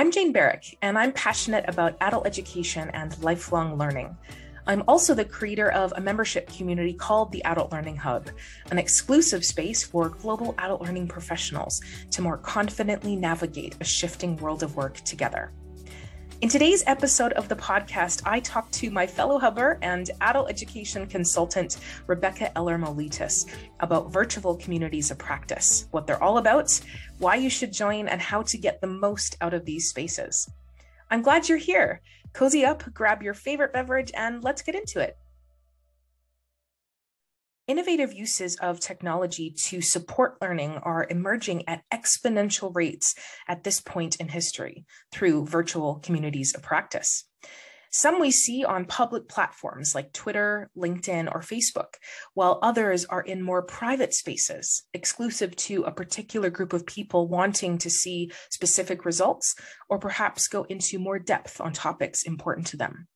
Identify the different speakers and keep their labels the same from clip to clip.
Speaker 1: I'm Jane Barrick, and I'm passionate about adult education and lifelong learning. I'm also the creator of a membership community called the Adult Learning Hub, an exclusive space for global adult learning professionals to more confidently navigate a shifting world of work together. In today's episode of the podcast, I talk to my fellow hubber and adult education consultant, Rebecca Eller Molitas, about virtual communities of practice, what they're all about, why you should join, and how to get the most out of these spaces. I'm glad you're here. Cozy up, grab your favorite beverage, and let's get into it. Innovative uses of technology to support learning are emerging at exponential rates at this point in history through virtual communities of practice. Some we see on public platforms like Twitter, LinkedIn, or Facebook, while others are in more private spaces, exclusive to a particular group of people wanting to see specific results or perhaps go into more depth on topics important to them.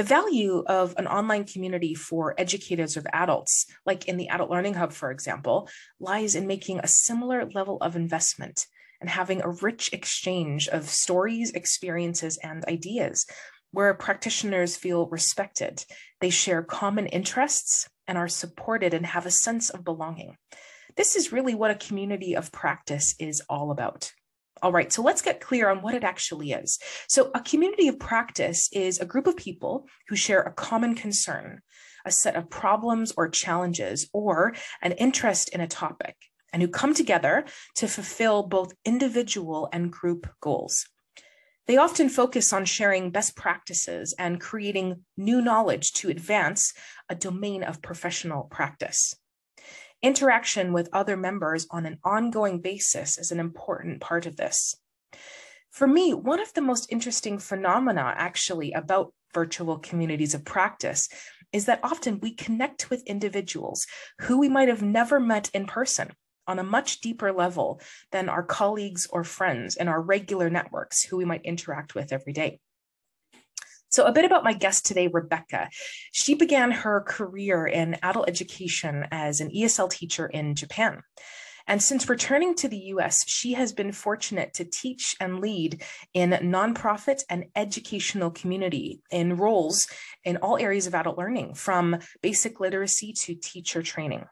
Speaker 1: The value of an online community for educators of adults, like in the Adult Learning Hub, for example, lies in making a similar level of investment and having a rich exchange of stories, experiences, and ideas where practitioners feel respected. They share common interests and are supported and have a sense of belonging. This is really what a community of practice is all about. All right, so let's get clear on what it actually is. So, a community of practice is a group of people who share a common concern, a set of problems or challenges, or an interest in a topic, and who come together to fulfill both individual and group goals. They often focus on sharing best practices and creating new knowledge to advance a domain of professional practice. Interaction with other members on an ongoing basis is an important part of this. For me, one of the most interesting phenomena actually about virtual communities of practice is that often we connect with individuals who we might have never met in person on a much deeper level than our colleagues or friends in our regular networks who we might interact with every day. So, a bit about my guest today, Rebecca. She began her career in adult education as an ESL teacher in Japan. And since returning to the US, she has been fortunate to teach and lead in nonprofit and educational community in roles in all areas of adult learning, from basic literacy to teacher training.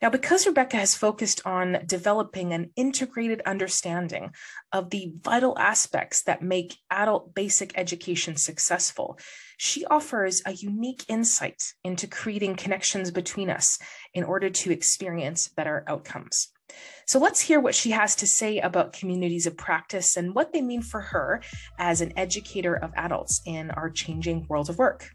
Speaker 1: Now, because Rebecca has focused on developing an integrated understanding of the vital aspects that make adult basic education successful, she offers a unique insight into creating connections between us in order to experience better outcomes. So let's hear what she has to say about communities of practice and what they mean for her as an educator of adults in our changing world of work.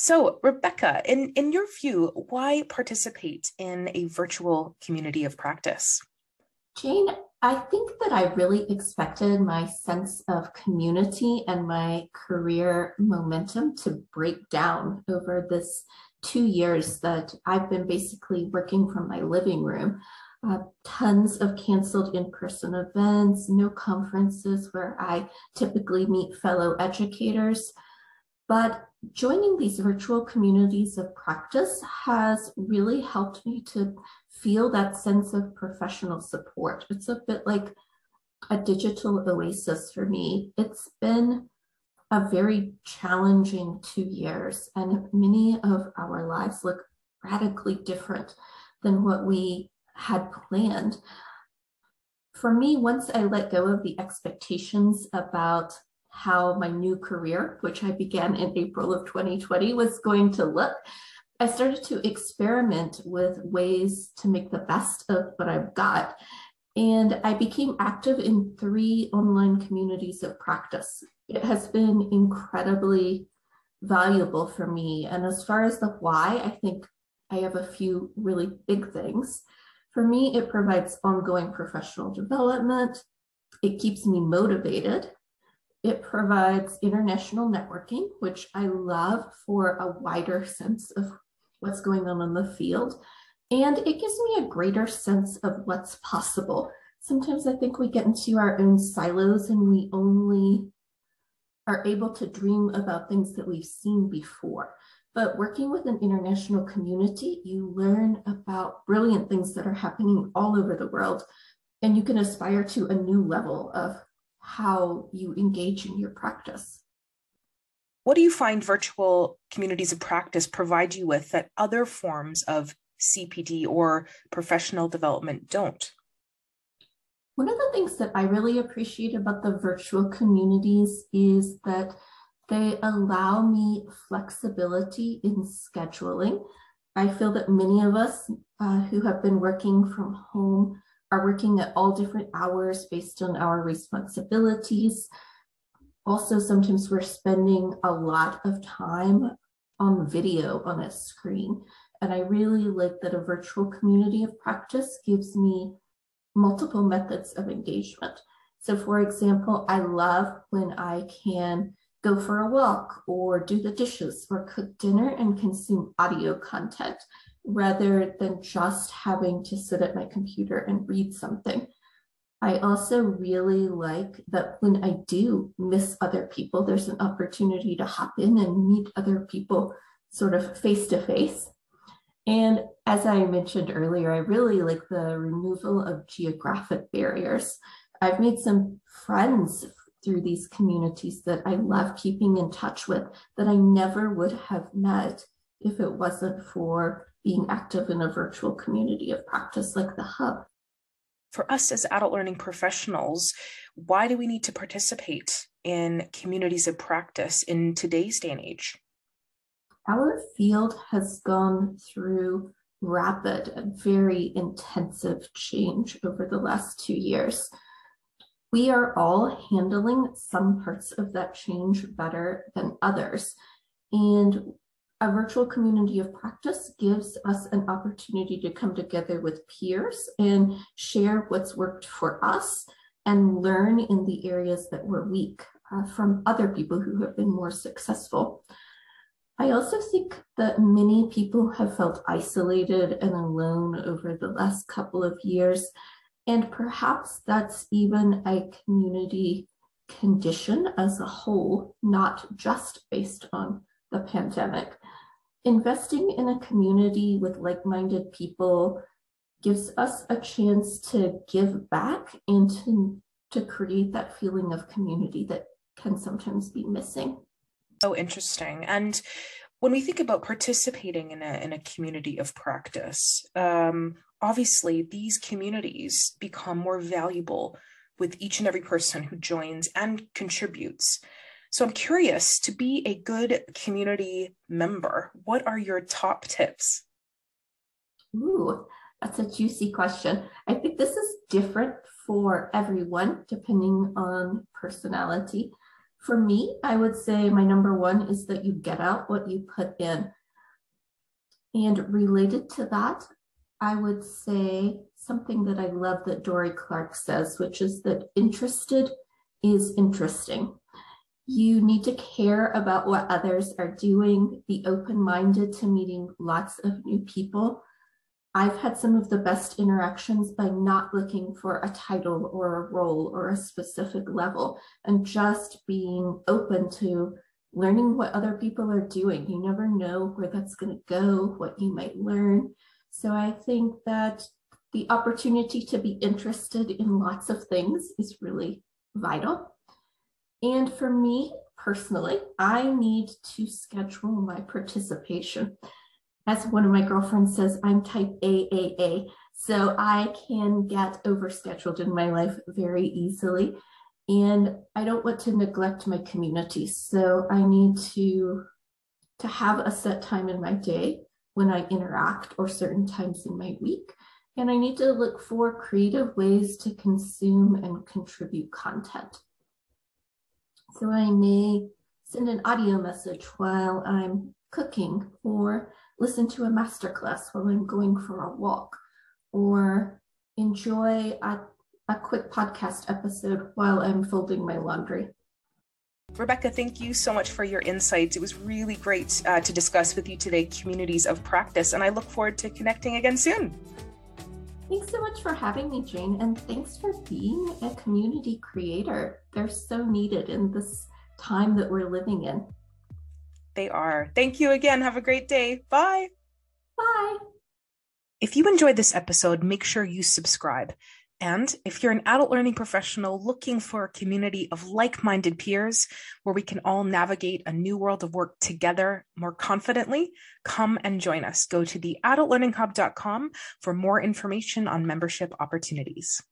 Speaker 1: So, Rebecca, in, in your view, why participate in a virtual community of practice?
Speaker 2: Jane, I think that I really expected my sense of community and my career momentum to break down over this two years that I've been basically working from my living room. Uh, tons of canceled in person events, no conferences where I typically meet fellow educators. But joining these virtual communities of practice has really helped me to feel that sense of professional support. It's a bit like a digital oasis for me. It's been a very challenging two years, and many of our lives look radically different than what we had planned. For me, once I let go of the expectations about how my new career, which I began in April of 2020, was going to look, I started to experiment with ways to make the best of what I've got. And I became active in three online communities of practice. It has been incredibly valuable for me. And as far as the why, I think I have a few really big things. For me, it provides ongoing professional development. It keeps me motivated it provides international networking, which I love for a wider sense of what's going on in the field. And it gives me a greater sense of what's possible. Sometimes I think we get into our own silos and we only are able to dream about things that we've seen before. But working with an international community, you learn about brilliant things that are happening all over the world and you can aspire to a new level of how you engage in your practice.
Speaker 1: What do you find virtual communities of practice provide you with that other forms of CPD or professional development don't?
Speaker 2: One of the things that I really appreciate about the virtual communities is that they allow me flexibility in scheduling. I feel that many of us uh, who have been working from home are working at all different hours based on our responsibilities. Also, sometimes we're spending a lot of time on video on a screen. And I really like that a virtual community of practice gives me multiple methods of engagement. So, for example, I love when I can go for a walk or do the dishes or cook dinner and consume audio content rather than just having to sit at my computer and read something. I also really like that when I do miss other people, there's an opportunity to hop in and meet other people sort of face to face. And as I mentioned earlier, I really like the removal of geographic barriers. I've made some friends through these communities that I love keeping in touch with that I never would have met if it wasn't for being active in a virtual community of practice like the Hub.
Speaker 1: For us as adult learning professionals, why do we need to participate in communities of practice in today's day and age?
Speaker 2: Our field has gone through rapid and very intensive change over the last two years. We are all handling some parts of that change better than others. And a virtual community of practice gives us an opportunity to come together with peers and share what's worked for us and learn in the areas that we're weak uh, from other people who have been more successful. I also think that many people have felt isolated and alone over the last couple of years, and perhaps that's even a community condition as a whole, not just based on the pandemic investing in a community with like-minded people gives us a chance to give back and to, to create that feeling of community that can sometimes be missing.
Speaker 1: So interesting. And when we think about participating in a, in a community of practice, um, obviously these communities become more valuable with each and every person who joins and contributes. So I'm curious to be a good community member, what are your top tips?
Speaker 2: Ooh, that's a juicy question. I think this is different for everyone depending on personality. For me, I would say my number one is that you get out what you put in. And related to that, I would say something that I love that Dorie Clark says, which is that interested is interesting. You need to care about what others are doing, be open minded to meeting lots of new people. I've had some of the best interactions by not looking for a title or a role or a specific level and just being open to learning what other people are doing. You never know where that's going to go, what you might learn. So I think that the opportunity to be interested in lots of things is really vital. And for me personally, I need to schedule my participation. As one of my girlfriends says, I'm type AAA. So I can get overscheduled in my life very easily. And I don't want to neglect my community. So I need to, to have a set time in my day when I interact or certain times in my week. And I need to look for creative ways to consume and contribute content. So I may send an audio message while I'm cooking or listen to a masterclass while I'm going for a walk or enjoy a, a quick podcast episode while I'm folding my laundry.
Speaker 1: Rebecca, thank you so much for your insights. It was really great uh, to discuss with you today communities of practice, and I look forward to connecting again soon.
Speaker 2: Thanks so much for having me, Jane, and thanks for being a community creator. They're so needed in this time that we're living in.
Speaker 1: They are. Thank you again. Have a great day. Bye.
Speaker 2: Bye.
Speaker 1: If you enjoyed this episode, make sure you subscribe. And if you're an adult learning professional looking for a community of like minded peers where we can all navigate a new world of work together more confidently, come and join us. Go to the adultlearninghub.com for more information on membership opportunities.